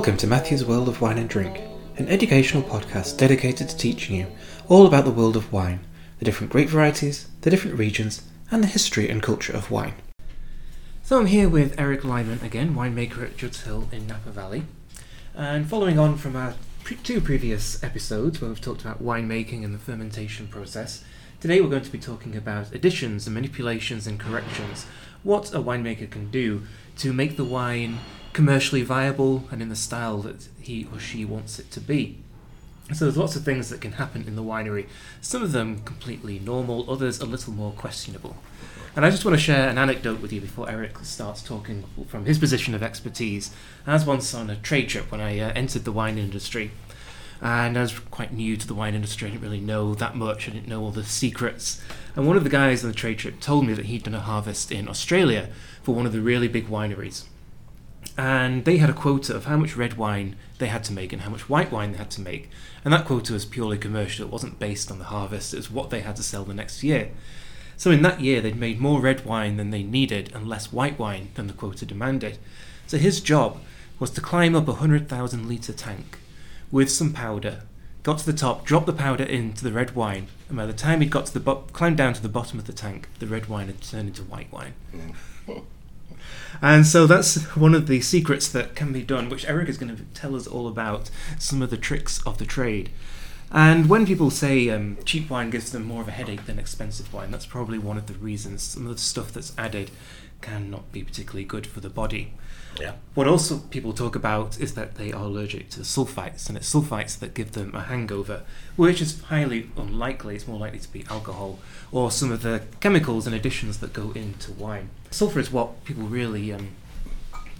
Welcome to Matthew's World of Wine and Drink, an educational podcast dedicated to teaching you all about the world of wine, the different grape varieties, the different regions, and the history and culture of wine. So I'm here with Eric Lyman again, winemaker at Judd's Hill in Napa Valley. And following on from our pre- two previous episodes where we've talked about winemaking and the fermentation process, today we're going to be talking about additions and manipulations and corrections. What a winemaker can do to make the wine commercially viable and in the style that he or she wants it to be. So there's lots of things that can happen in the winery. Some of them completely normal, others a little more questionable. And I just want to share an anecdote with you before Eric starts talking from his position of expertise. I was once on a trade trip when I uh, entered the wine industry. And I was quite new to the wine industry. I didn't really know that much. I didn't know all the secrets. And one of the guys on the trade trip told me that he'd done a harvest in Australia for one of the really big wineries and they had a quota of how much red wine they had to make and how much white wine they had to make. And that quota was purely commercial, it wasn't based on the harvest, it was what they had to sell the next year. So in that year, they'd made more red wine than they needed and less white wine than the quota demanded. So his job was to climb up a 100,000 litre tank with some powder, got to the top, dropped the powder into the red wine, and by the time he'd got to the bo- climbed down to the bottom of the tank, the red wine had turned into white wine. And so that's one of the secrets that can be done, which Eric is going to tell us all about some of the tricks of the trade. And when people say um, cheap wine gives them more of a headache than expensive wine, that's probably one of the reasons. Some of the stuff that's added cannot be particularly good for the body. Yeah. What also people talk about is that they are allergic to sulfites, and it's sulfites that give them a hangover, which is highly unlikely. It's more likely to be alcohol or some of the chemicals and additions that go into wine. Sulfur is what people really um,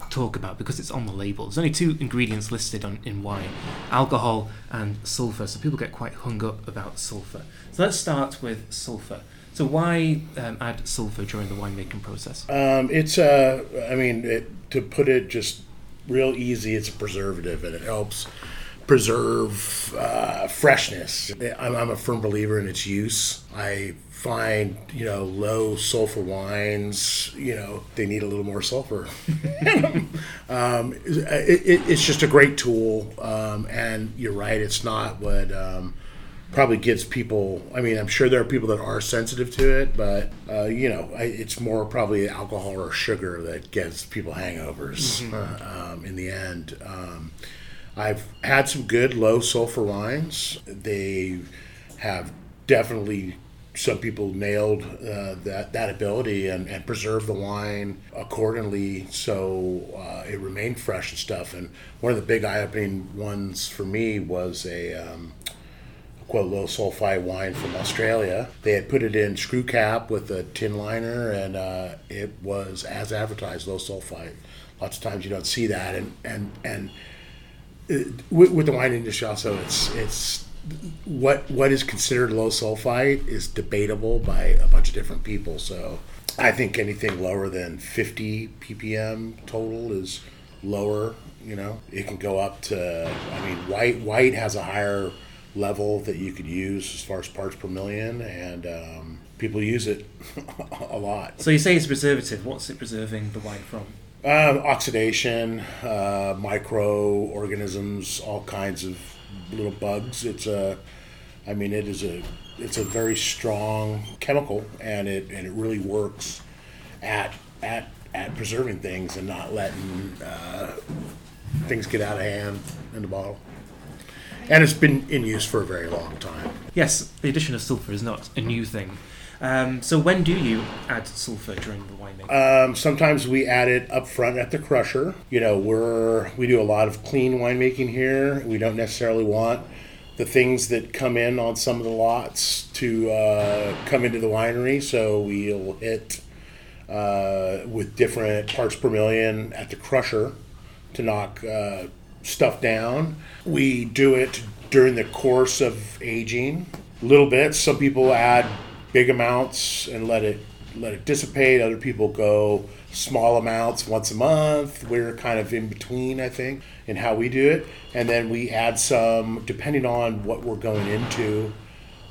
talk about because it's on the label. There's only two ingredients listed on, in wine alcohol and sulfur, so people get quite hung up about sulfur. So let's start with sulfur. So why um, add sulfur during the winemaking process? Um, it's uh, I mean, it, to put it just real easy, it's a preservative, and it helps preserve uh, freshness. I'm, I'm a firm believer in its use. I find you know low sulfur wines you know they need a little more sulfur um, it, it, it's just a great tool um, and you're right it's not what um, probably gets people i mean i'm sure there are people that are sensitive to it but uh, you know it's more probably alcohol or sugar that gets people hangovers mm-hmm. uh, um, in the end um, i've had some good low sulfur wines they have definitely some people nailed uh, that that ability and, and preserved the wine accordingly, so uh, it remained fresh and stuff. And one of the big eye-opening ones for me was a um, quote low sulfite wine from Australia. They had put it in screw cap with a tin liner, and uh, it was as advertised, low sulfite. Lots of times you don't see that, and and and it, uh, with, with the wine industry also, it's it's what what is considered low sulfite is debatable by a bunch of different people. So I think anything lower than 50 ppm total is lower. You know, it can go up to. I mean, white white has a higher level that you could use as far as parts per million, and um, people use it a lot. So you say it's preservative. What's it preserving the wine from? Um, oxidation, uh, microorganisms, all kinds of little bugs. It's a, I mean, it is a, it's a very strong chemical, and it and it really works at at at preserving things and not letting uh, things get out of hand in the bottle. And it's been in use for a very long time. Yes, the addition of sulfur is not a new thing. Um, so when do you add sulfur during the winemaking? Um, sometimes we add it up front at the crusher. You know, we're we do a lot of clean winemaking here. We don't necessarily want the things that come in on some of the lots to uh, come into the winery. So we'll hit uh, with different parts per million at the crusher to knock uh, stuff down. We do it during the course of aging. Little bits. Some people add big amounts and let it let it dissipate. Other people go small amounts once a month. We're kind of in between, I think, in how we do it. And then we add some, depending on what we're going into.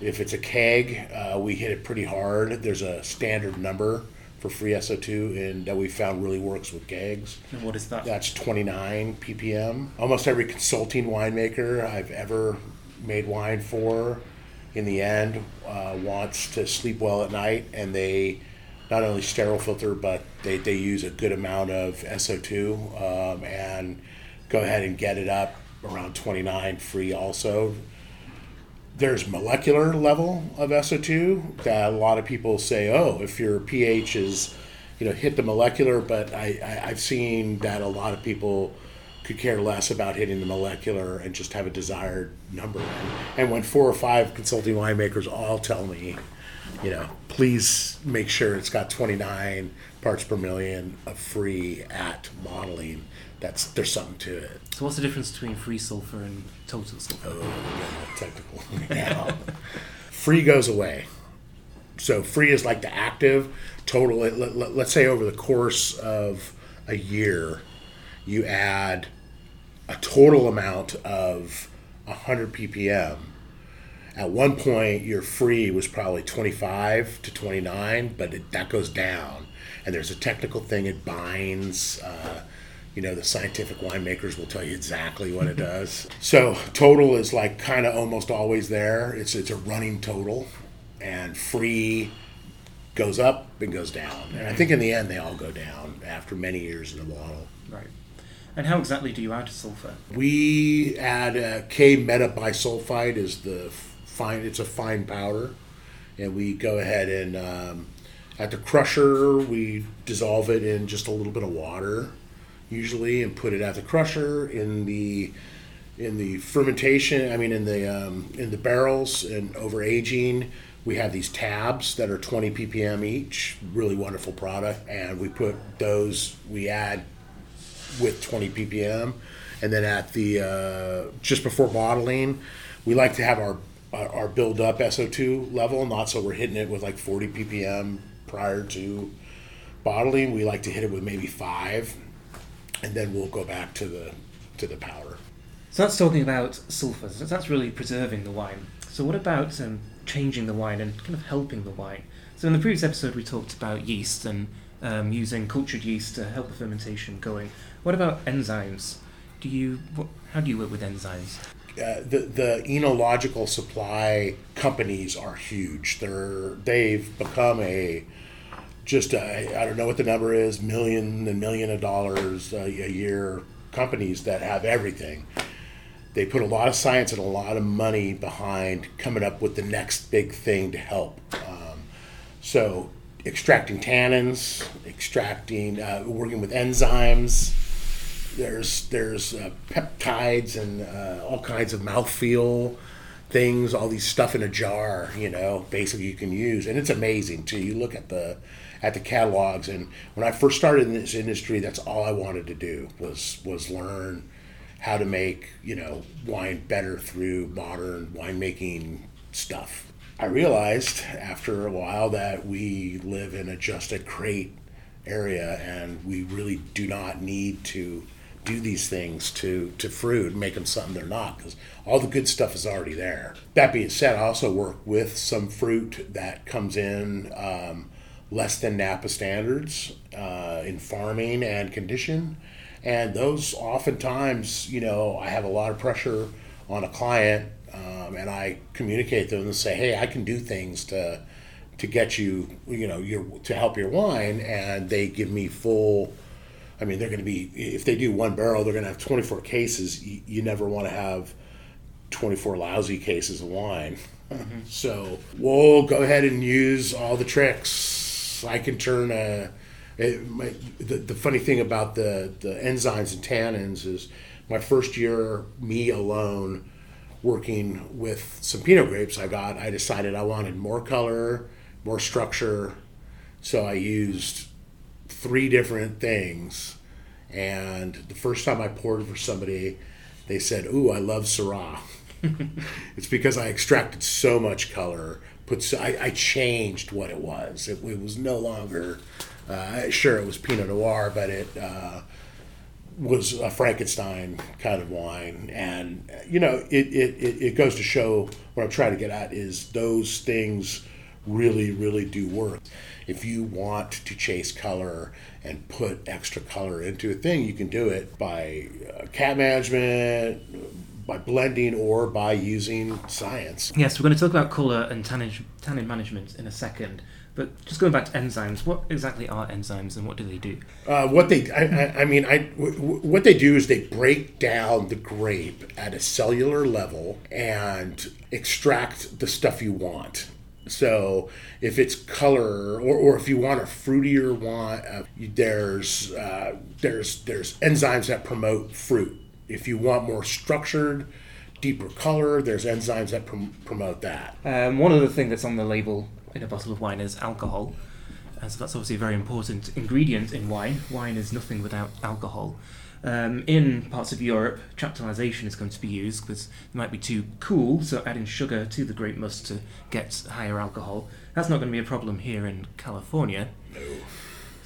If it's a keg, uh, we hit it pretty hard. There's a standard number for free SO2 and that we found really works with kegs. And what is that? That's 29 ppm. Almost every consulting winemaker I've ever made wine for, in the end, uh, wants to sleep well at night, and they not only sterile filter, but they, they use a good amount of SO2 um, and go ahead and get it up around 29 free also. There's molecular level of SO2 that a lot of people say, oh, if your pH is, you know, hit the molecular, but I, I, I've seen that a lot of people could care less about hitting the molecular and just have a desired number. And, and when four or five consulting winemakers all tell me, you know, please make sure it's got 29 parts per million of free at modeling. That's there's something to it. So what's the difference between free sulfur and total sulfur? Oh, yeah, technical. now, free goes away. So free is like the active total. Let, let, let's say over the course of a year, you add a total amount of 100 ppm. At one point, your free was probably 25 to 29, but it, that goes down. And there's a technical thing, it binds. Uh, you know, the scientific winemakers will tell you exactly what it does. So total is like kind of almost always there. It's it's a running total, and free goes up and goes down. And I think in the end they all go down after many years in the bottle. Right. And how exactly do you add sulfur? We add uh, K meta is the fine. It's a fine powder, and we go ahead and um, at the crusher we dissolve it in just a little bit of water, usually, and put it at the crusher in the in the fermentation. I mean, in the um, in the barrels and over aging. We have these tabs that are 20 ppm each, really wonderful product, and we put those. We add with 20 ppm, and then at the uh, just before bottling, we like to have our our build up SO2 level, not so we're hitting it with like 40 ppm prior to bottling. We like to hit it with maybe five, and then we'll go back to the to the powder. So that's talking about sulfurs. So that's really preserving the wine. So what about um, changing the wine and kind of helping the wine? So in the previous episode we talked about yeast and um, using cultured yeast to help the fermentation going. What about enzymes? Do you what, how do you work with enzymes? Uh, the the enological supply companies are huge. They're they've become a just I don't know what the number is million and million of dollars a, year companies that have everything. They put a lot of science and a lot of money behind coming up with the next big thing to help. Um, so extracting tannins, extracting, uh, working with enzymes. There's there's uh, peptides and uh, all kinds of mouthfeel things, all these stuff in a jar. You know, basically you can use, and it's amazing too. You look at the at the catalogs, and when I first started in this industry, that's all I wanted to do was was learn how to make you know wine better through modern winemaking stuff I realized after a while that we live in a just a crate area and we really do not need to do these things to, to fruit make them something they're not because all the good stuff is already there. That being said, I also work with some fruit that comes in um, less than Napa standards uh, in farming and condition. And those oftentimes, you know, I have a lot of pressure on a client um, and I communicate to them and say, "Hey, I can do things to to get you, you know, your to help your wine," and they give me full. I mean, they're going to be if they do one barrel, they're going to have twenty four cases. You, you never want to have twenty four lousy cases of wine. Mm-hmm. so we'll go ahead and use all the tricks. I can turn a. It, my, the, the funny thing about the, the enzymes and tannins is my first year, me alone, working with some Pinot grapes I got, I decided I wanted more color, more structure. So I used three different things. And the first time I poured for somebody, they said, Ooh, I love Syrah. it's because I extracted so much color. Put so, I, I changed what it was. It, it was no longer, uh, sure, it was Pinot Noir, but it, uh, was a Frankenstein kind of wine, and you know it, it, it, it goes to show what I'm trying to get at is those things really really do work. If you want to chase color and put extra color into a thing, you can do it by uh, cap management, by blending, or by using science. Yes, we're going to talk about colour and tannin, tannin management in a second. But just going back to enzymes, what exactly are enzymes and what do they do? Uh, what they, I, I, I mean, I, w- w- what they do is they break down the grape at a cellular level and extract the stuff you want. So if it's color, or, or if you want a fruitier wine, uh, there's uh, there's there's enzymes that promote fruit. If you want more structured, deeper color, there's enzymes that prom- promote that. Um, one other thing that's on the label in a bottle of wine is alcohol. And so that's obviously a very important ingredient in wine. Wine is nothing without alcohol. Um, in parts of Europe, chaptalization is going to be used because it might be too cool, so adding sugar to the grape must to get higher alcohol. That's not going to be a problem here in California. No,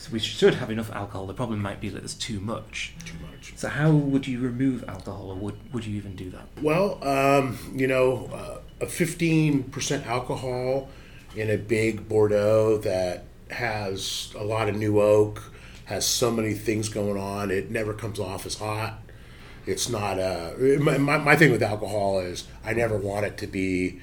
So we should have enough alcohol. The problem might be that there's too much. too much. So how would you remove alcohol, or would, would you even do that? Well, um, you know, uh, a 15% alcohol in a big Bordeaux that has a lot of new oak, has so many things going on, it never comes off as hot. It's not a. My, my, my thing with alcohol is I never want it to be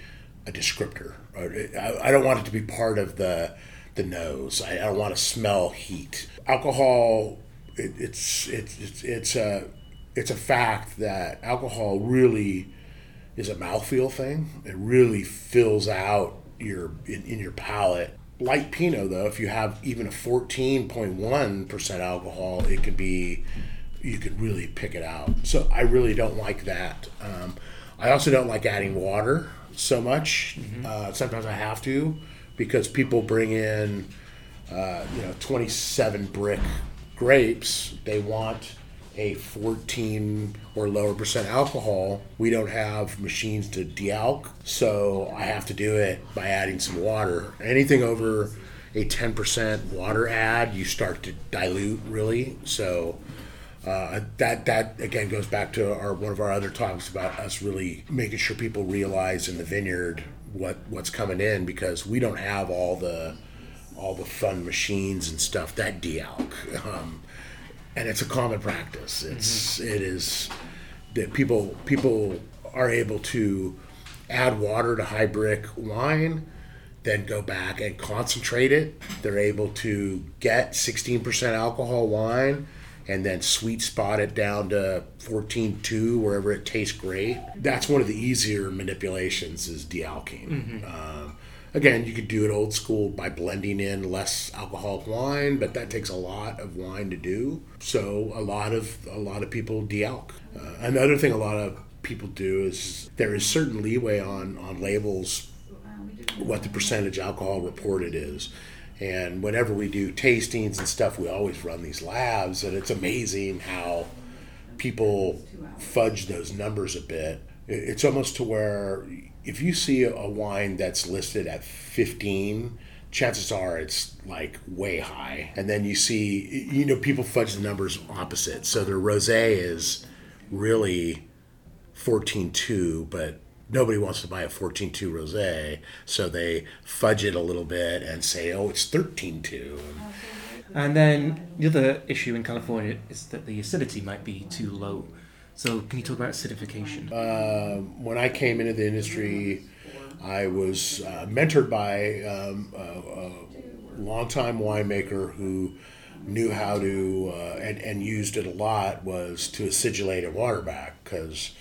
a descriptor. I, I don't want it to be part of the the nose. I, I don't want to smell heat. Alcohol, it, it's it's it's it's a it's a fact that alcohol really is a mouthfeel thing. It really fills out your in, in your palate. Light Pinot, though, if you have even a fourteen point one percent alcohol, it could be you could really pick it out. So I really don't like that. Um, I also don't like adding water so much. Uh, sometimes I have to because people bring in uh, you know 27 Brix grapes. They want a 14 or lower percent alcohol. We don't have machines to dealk, so I have to do it by adding some water. Anything over a 10% water add, you start to dilute really. So uh, that that again goes back to our one of our other talks about us really making sure people realize in the vineyard what what's coming in because we don't have all the all the fun machines and stuff that dealk. Um, and it's a common practice. It's it is that people people are able to add water to high Brix wine, then go back and concentrate it. They're able to get 16% alcohol wine and then sweet spot it down to 14.2 wherever it tastes great. That's one of the easier manipulations is dealking. Um, again, you could do it old school by blending in less alcoholic wine, but that takes a lot of wine to do. So a lot of a lot of people dealk. Uh, another thing a lot of people do is there is certain leeway on on labels what the percentage alcohol reported is. And whenever we do tastings and stuff, we always run these labs, and it's amazing how people fudge those numbers a bit. It's almost to where if you see a wine that's listed at 15, chances are it's like way high. And then you see, you know, people fudge the numbers opposite. So their rosé is really 14.2, but nobody wants to buy a 14.2 rosé, so they fudge it a little bit and say, oh, it's 13.2. And then the other issue in California is that the acidity might be too low. So can you talk about acidification? Uh, when I came into the industry, I was uh, mentored by um, a, a longtime winemaker who knew how to uh, and, and used it a lot was to acidulate a water back because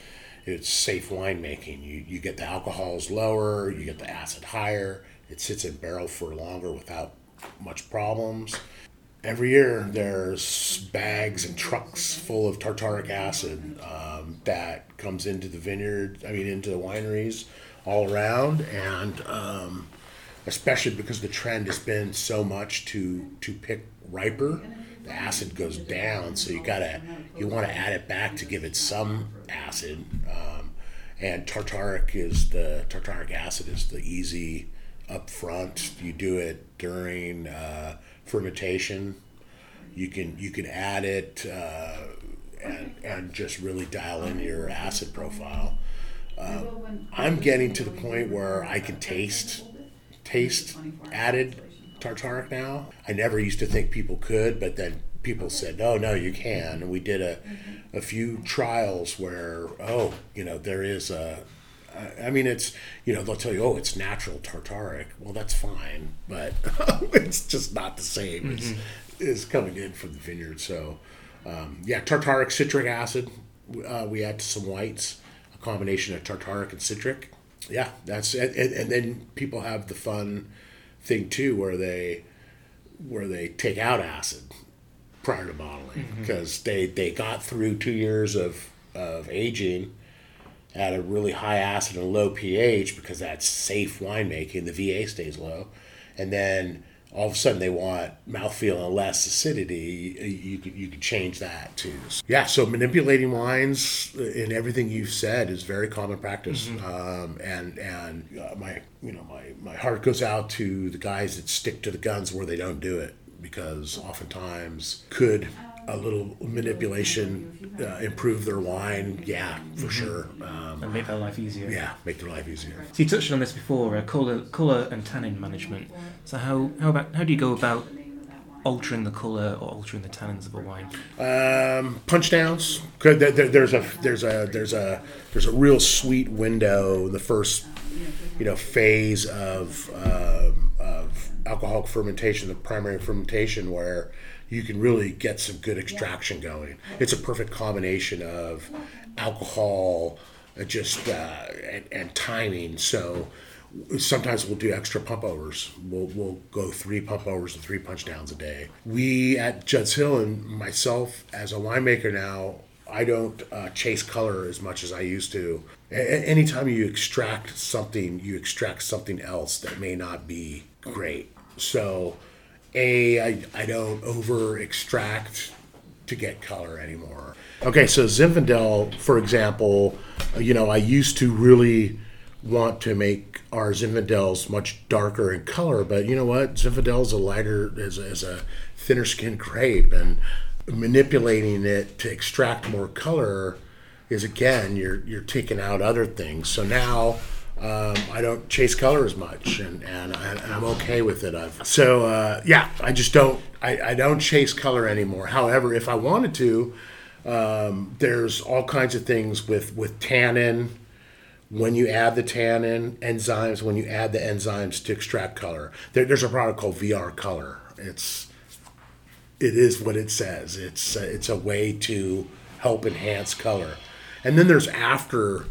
it's safe winemaking. You, you get the alcohols lower, you get the acid higher, it sits in barrel for longer without much problems. Every year there's bags and trucks full of tartaric acid um, that comes into the vineyard, I mean, into the wineries all around. And um, especially because the trend has been so much to, to pick riper, the acid goes down. So you gotta, you want to add it back to give it some acid. Um, and tartaric is the, tartaric acid is the easy up front. You do it during uh, fermentation. You can you can add it uh, and and just really dial in your acid profile. Um, I'm getting to the point where I can taste taste added tartaric now. I never used to think people could, but then people said, "No, no, you can." And we did a a few trials where, oh, you know, there is a I mean, it's you know they'll tell you, oh, it's natural tartaric. Well, that's fine, but it's just not the same mm-hmm. as, as coming in from the vineyard. So, um, yeah, tartaric citric acid. Uh, we add some whites, a combination of tartaric and citric. Yeah, that's and, and then people have the fun thing too, where they where they take out acid prior to bottling because mm-hmm. they they got through two years of of aging at a really high acid and low pH because that's safe winemaking. The VA stays low, and then all of a sudden they want mouthfeel and less acidity. You could you could change that too. Yeah, so manipulating wines in everything you've said is very common practice, mm-hmm. um, and and uh, my you know my my heart goes out to the guys that stick to the guns where they don't do it because oftentimes could a little manipulation uh, improve their wine. Yeah, for mm-hmm. sure. Um, and make their life easier. Yeah, make their life easier. So you touched on this before, uh, color, color and tannin management. So how how about how do you go about altering the color or altering the tannins of a wine? Um, punch downs. There's a there's a there's a there's a real sweet window. In the first you know phase of um, of alcoholic fermentation, the primary fermentation, where you can really get some good extraction going. It's a perfect combination of alcohol, uh, just uh, and, and, timing. So sometimes we'll do extra pump overs. We'll we'll go three pump overs and three punch downs a day. We at Judd's Hill and myself as a winemaker now. I don't uh, chase color as much as I used to. A- anytime you extract something, you extract something else that may not be great. So a I, I don't over extract to get color anymore. Okay, so Zinfandel, for example, uh, you know, I used to really want to make our Zinfandels much darker in color, but you know what? Zinfandel is a lighter, is, is a thinner skinned grape, and manipulating it to extract more color is again, you're you're taking out other things. So now um, I don't chase color as much, and, and, I, am okay with it. I've, so uh, yeah, I just don't I, I, don't chase color anymore. However, if I wanted to, um, there's all kinds of things with with tannin. When you add the tannin enzymes, when you add the enzymes to extract color, there, there's a product called VR Color. It's it is what it says. It's it's a way to help enhance color, and then there's after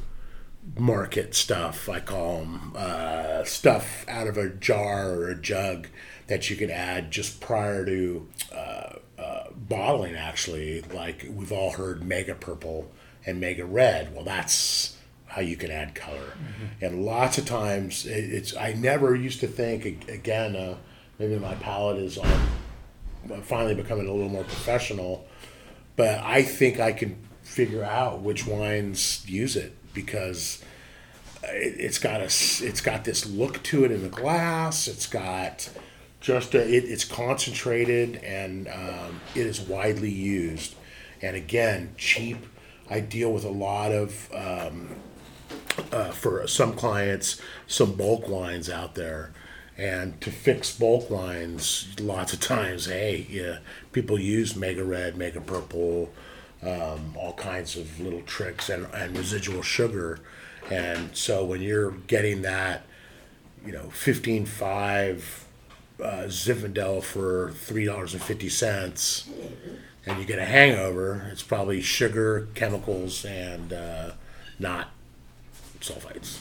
market stuff. I call them uh, stuff out of a jar or a jug that you can add just prior to uh, uh, bottling. Actually, like we've all heard mega purple and mega red. Well, that's how you can add color. Mm-hmm. And lots of times, it's I never used to think again. Uh, maybe my palate is on finally becoming a little more professional, but I think I can figure out which wines use it because it's got a it's got this look to it in the glass. It's got just a, it, it's concentrated and um, it is widely used. And again, cheap. I deal with a lot of um, uh, for some clients some bulk wines out there. And to fix bulk wines, lots of times, hey, yeah, people use Mega Red, Mega Purple, um, all kinds of little tricks and, and residual sugar and so when you're getting that, you know, fifteen five uh, Zinfandel for three dollars and fifty cents, and you get a hangover, it's probably sugar, chemicals, and uh, not sulfites.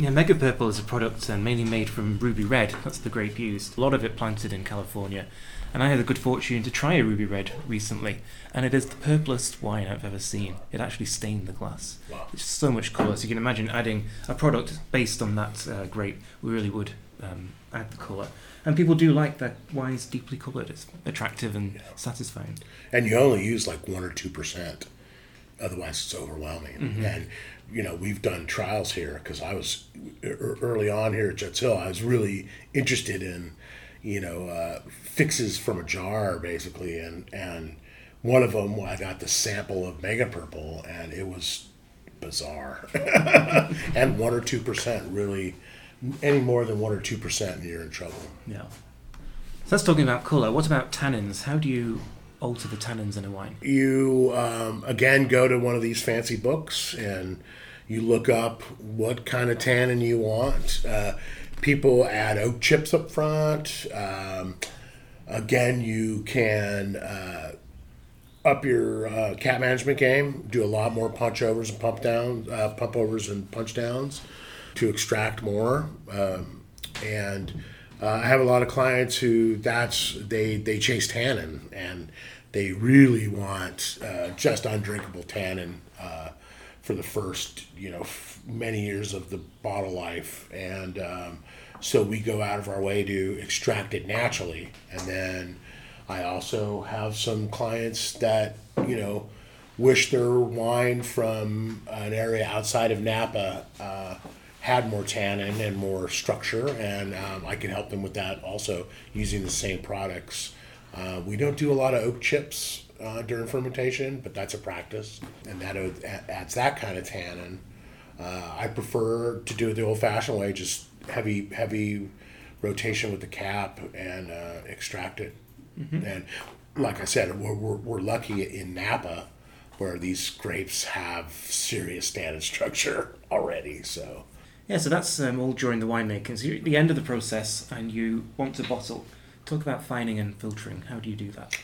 Yeah, Mega Purple is a product uh, mainly made from Rubired. That's the grape used. A lot of it planted in California. And I had the good fortune to try a Rubired recently, and it is the purplest wine I've ever seen. It actually stained the glass. Wow. It's so much colour. So you can imagine adding a product based on that uh, grape. We really would um, add the colour. And people do like that wine is deeply coloured. It's attractive and yeah. satisfying. And you only use like 1 or 2%. Otherwise, it's overwhelming. Mm-hmm. And, you know, we've done trials here because I was early on here at Judd's Hill. I was really interested in, you know, uh, fixes from a jar basically, and and one of them, I got the sample of Mega Purple, and it was bizarre. and one or two percent really, any more than one or two percent, and you're in trouble. Yeah. So that's talking about colour. What about tannins? How do you alter the tannins in a wine? You um, again go to one of these fancy books and you look up what kind of tannin you want. Uh, people add oak chips up front. Um, again, you can uh, up your uh, cap management game. Do a lot more punch overs and pump downs, uh, pump overs and punch downs to extract more. Um, and uh, I have a lot of clients who that's they they chase tannin and they really want uh, just undrinkable tannin uh, for the first you know f- many years of the bottle life. And um, so we go out of our way to extract it naturally. And then I also have some clients that you know wish their wine from an area outside of Napa uh, had more tannin and more structure, and um, I can help them with that also using the same products. Uh, we don't do a lot of oak chips uh, during fermentation, but that's a practice, and that adds that kind of tannin. Uh, I prefer to do it the old-fashioned way, just heavy, heavy rotation with the cap and uh, extract it. Mm-hmm. And like I said, we're, we're, we're lucky in Napa where these grapes have serious tannin structure already. So yeah, so that's um, all during the winemaking. So you're at the end of the process and you want to bottle. Talk about fining and filtering. How do you do that?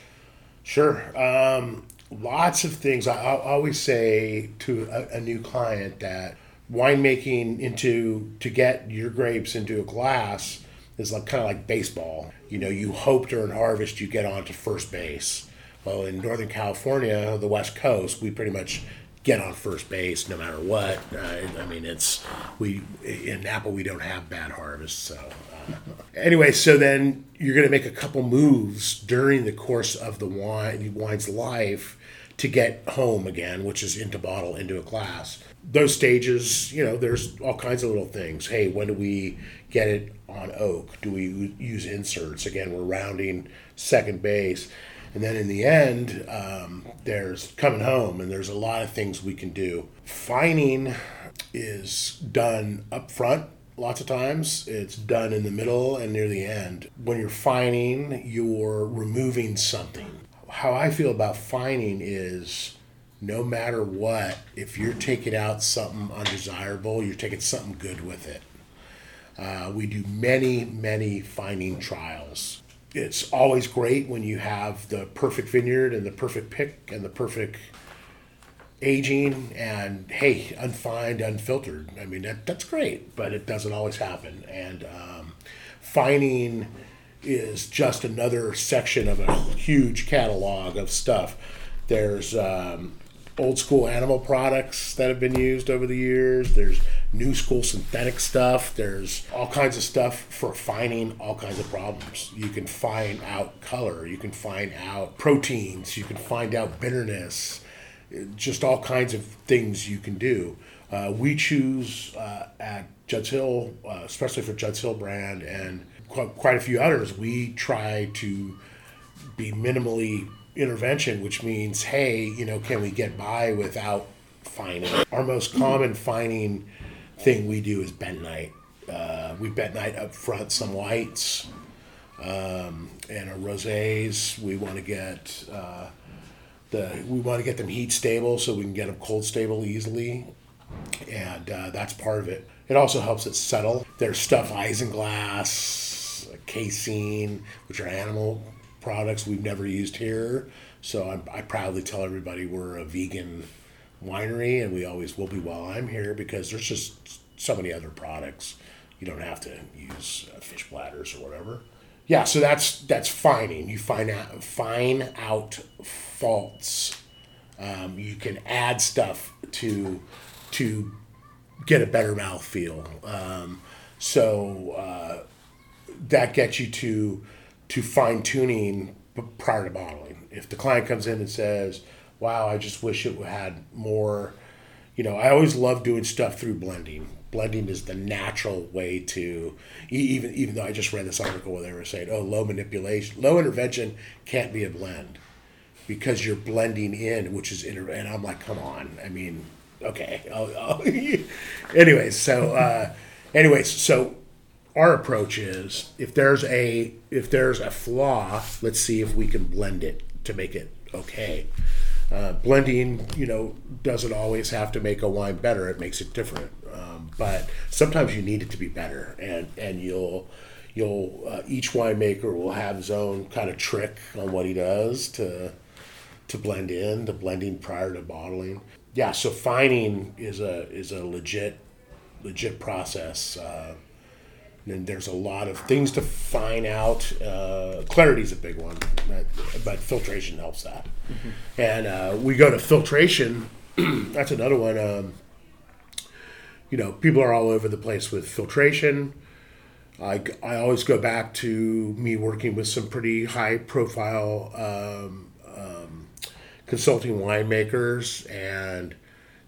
Sure. Um, lots of things. I, I always say to a, a, new client that winemaking into to get your grapes into a glass is like kind of like baseball. You know, you hope during harvest you get onto first base. Well, in Northern California, the West Coast, we pretty much get on first base no matter what. Uh, I mean, it's we in Napa we don't have bad harvests. So uh, anyway, so then you're going to make a couple moves during the course of the wine wine's life to get home again, which is into bottle, into a glass. Those stages, you know, there's all kinds of little things. Hey, when do we get it on oak? Do we use inserts? Again, we're rounding second base and then in the end, um, there's coming home, and there's a lot of things we can do. Fining is done up front lots of times. It's done in the middle and near the end. When you're fining, you're removing something. How I feel about fining is no matter what, if you're taking out something undesirable, you're taking something good with it. Uh, we do many, many fining trials it's always great when you have the perfect vineyard and the perfect pick and the perfect aging and hey unfined unfiltered. I mean that, that's great but it doesn't always happen. And um, fining is just another section of a huge catalog of stuff. There's um, old school animal products that have been used over the years. There's new school synthetic stuff. There's all kinds of stuff for finding all kinds of problems. You can find out color. You can find out proteins. You can find out bitterness. Just all kinds of things you can do. Uh, we choose uh, at Judd's Hill, uh, especially for Judd's Hill brand and quite, quite a few others, we try to be minimally intervention, which means, hey, you know, can we get by without fining? Our most common fining thing we do is bentonite. Uh, we bentonite up front some whites um, and our rosés. We want to get uh, the we want to get them heat stable so we can get them cold stable easily, and uh, that's part of it. It also helps it settle. There's stuff isinglass, casein, which are animal products we've never used here. So I'm, i proudly tell everybody we're a vegan winery, and we always will be while I'm here because there's just so many other products. You don't have to use uh, fish bladders or whatever. Yeah, so that's that's fining. You find out fine out faults. Um, you can add stuff to to get a better mouth feel. Um, so uh, that gets you to to fine tuning prior to bottling. If the client comes in and says, "Wow, I just wish it had more," you know, I always love doing stuff through blending. Blending is the natural way to even even though I just read this article where they were saying, "Oh, low manipulation, low intervention can't be a blend." because you're blending in, which is inter- and I'm like, come on. I mean, okay. Anyways, so uh, anyways, so our approach is if there's a if there's a flaw, let's see if we can blend it to make it okay. Uh, blending, you know, doesn't always have to make a wine better. It makes it different, um, but sometimes you need it to be better, and and you'll you'll uh, each winemaker will have his own kind of trick on what he does to to blend in the blending prior to bottling. Yeah, so fining is a is a legit legit process. Uh, and there's a lot of things to find out. Uh, clarity is a big one, but, but filtration helps that. Mm-hmm. And uh, we go to filtration. that's another one. Um, you know, people are all over the place with filtration. I, I always go back to me working with some pretty high profile um, um, consulting winemakers, and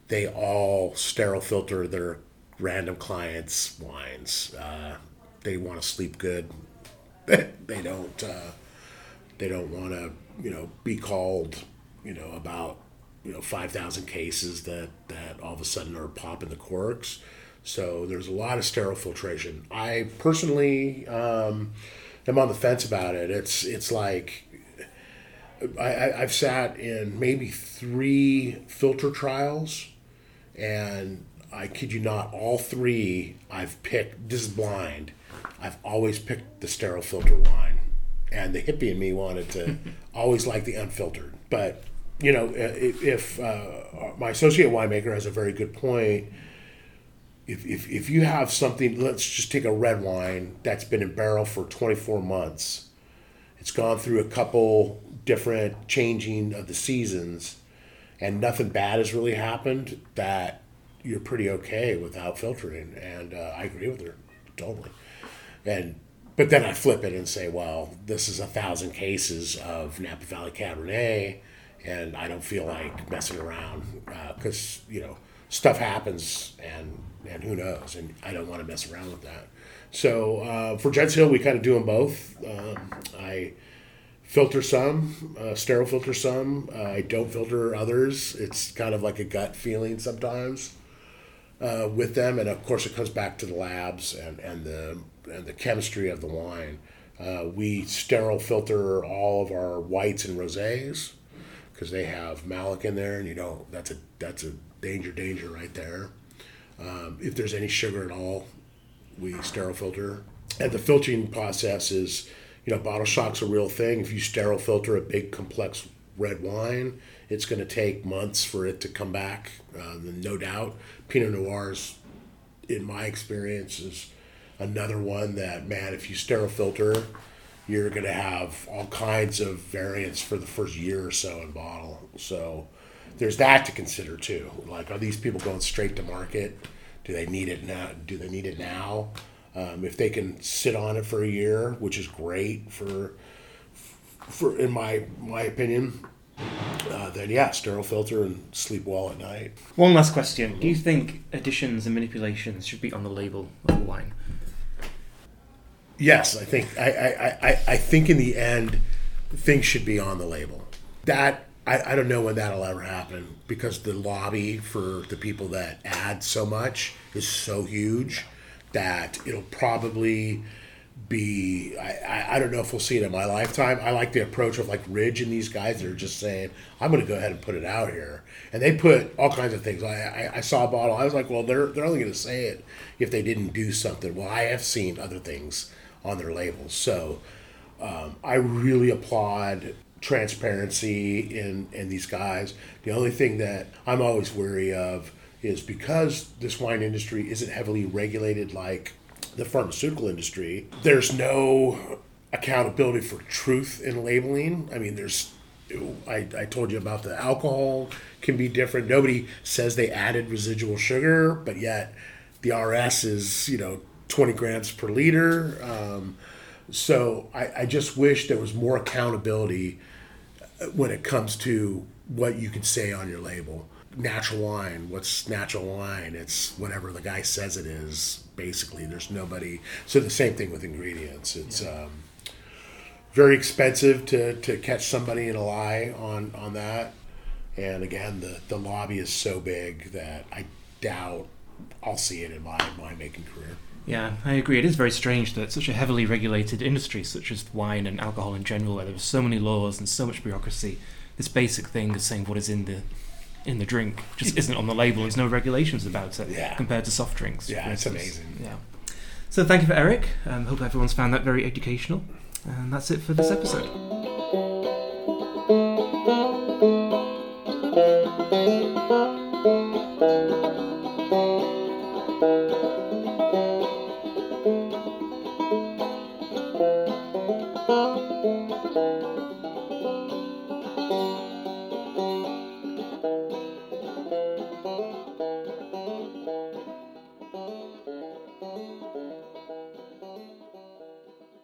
they all sterile filter their random clients' wines. Uh, they want to sleep good. they don't. Uh, they don't want to, you know, be called, you know, about you know five thousand cases that that all of a sudden are popping the corks. So there's a lot of sterile filtration. I personally um, am on the fence about it. It's it's like I, I've sat in maybe three filter trials, and I kid you not, all three I've picked. This is blind. I've always picked the sterile filter wine, and the hippie in me wanted to always like the unfiltered. But you know, if, if uh, my associate winemaker has a very good point, if, if if you have something, let's just take a red wine that's been in barrel for 24 months. It's gone through a couple different changing of the seasons, and nothing bad has really happened. That you're pretty okay without filtering, and uh, I agree with her totally. And but then I flip it and say, well, this is a thousand cases of Napa Valley Cabernet, and I don't feel like messing around because uh, you know stuff happens, and and who knows, and I don't want to mess around with that. So uh, for Judd's Hill, we kind of do them both. Um, I filter some, uh, sterile filter some. Uh, I don't filter others. It's kind of like a gut feeling sometimes uh, with them, and of course it comes back to the labs and, and the and the chemistry of the wine. Uh, we sterile filter all of our whites and rosés because they have malic in there, and you know that's a that's a danger danger right there. Um, if there's any sugar at all, we sterile filter. And the filtering process is, you know, bottle shock's a real thing. If you sterile filter a big complex red wine, it's going to take months for it to come back. Uh, no doubt, Pinot Noirs, in my experience, is another one that man, if you sterile filter, you're going to have all kinds of variants for the first year or so in bottle. So there's that to consider too. Like, are these people going straight to market? Do they need it now? Do they need it now? Um, if they can sit on it for a year, which is great for, for in my my opinion, uh, then yeah, sterile filter and sleep well at night. One last question: Do you think additions and manipulations should be on the label of wine? Yes, I think I, I, I, I think in the end, things should be on the label. That I, I don't know when that'll ever happen because the lobby for the people that add so much is so huge that it'll probably be I, I, don't know if we'll see it in my lifetime. I like the approach of like Ridge and these guys that are just saying, I'm gonna go ahead and put it out here. And they put all kinds of things. I, I, I saw a bottle, I was like, Well they're they're only gonna say it if they didn't do something. Well I have seen other things on their labels. So um, I really applaud transparency in, in these guys. The only thing that I'm always wary of is because this wine industry isn't heavily regulated like the pharmaceutical industry, there's no accountability for truth in labeling. I mean, there's I, I told you about the alcohol can be different. Nobody says they added residual sugar, but yet the RS is, you know, 20 grams per liter. Um, so I, I just wish there was more accountability when it comes to what you can say on your label. Natural wine, what's natural wine? It's whatever the guy says it is, basically. There's nobody. So the same thing with ingredients. It's. Yeah. Um, very expensive to, to catch somebody in a lie on, on that. And again, the, the lobby is so big that I doubt I'll see it in my winemaking career. Yeah, I agree. It is very strange that such a heavily regulated industry, such as wine and alcohol in general, where there are so many laws and so much bureaucracy, this basic thing of saying what is in the in the drink just isn't on the label. There's no regulations about it Yeah. compared to soft drinks. Yeah, it's amazing. Yeah. So thank you for Eric. Um, hope everyone's found that very educational. And that's it for this episode.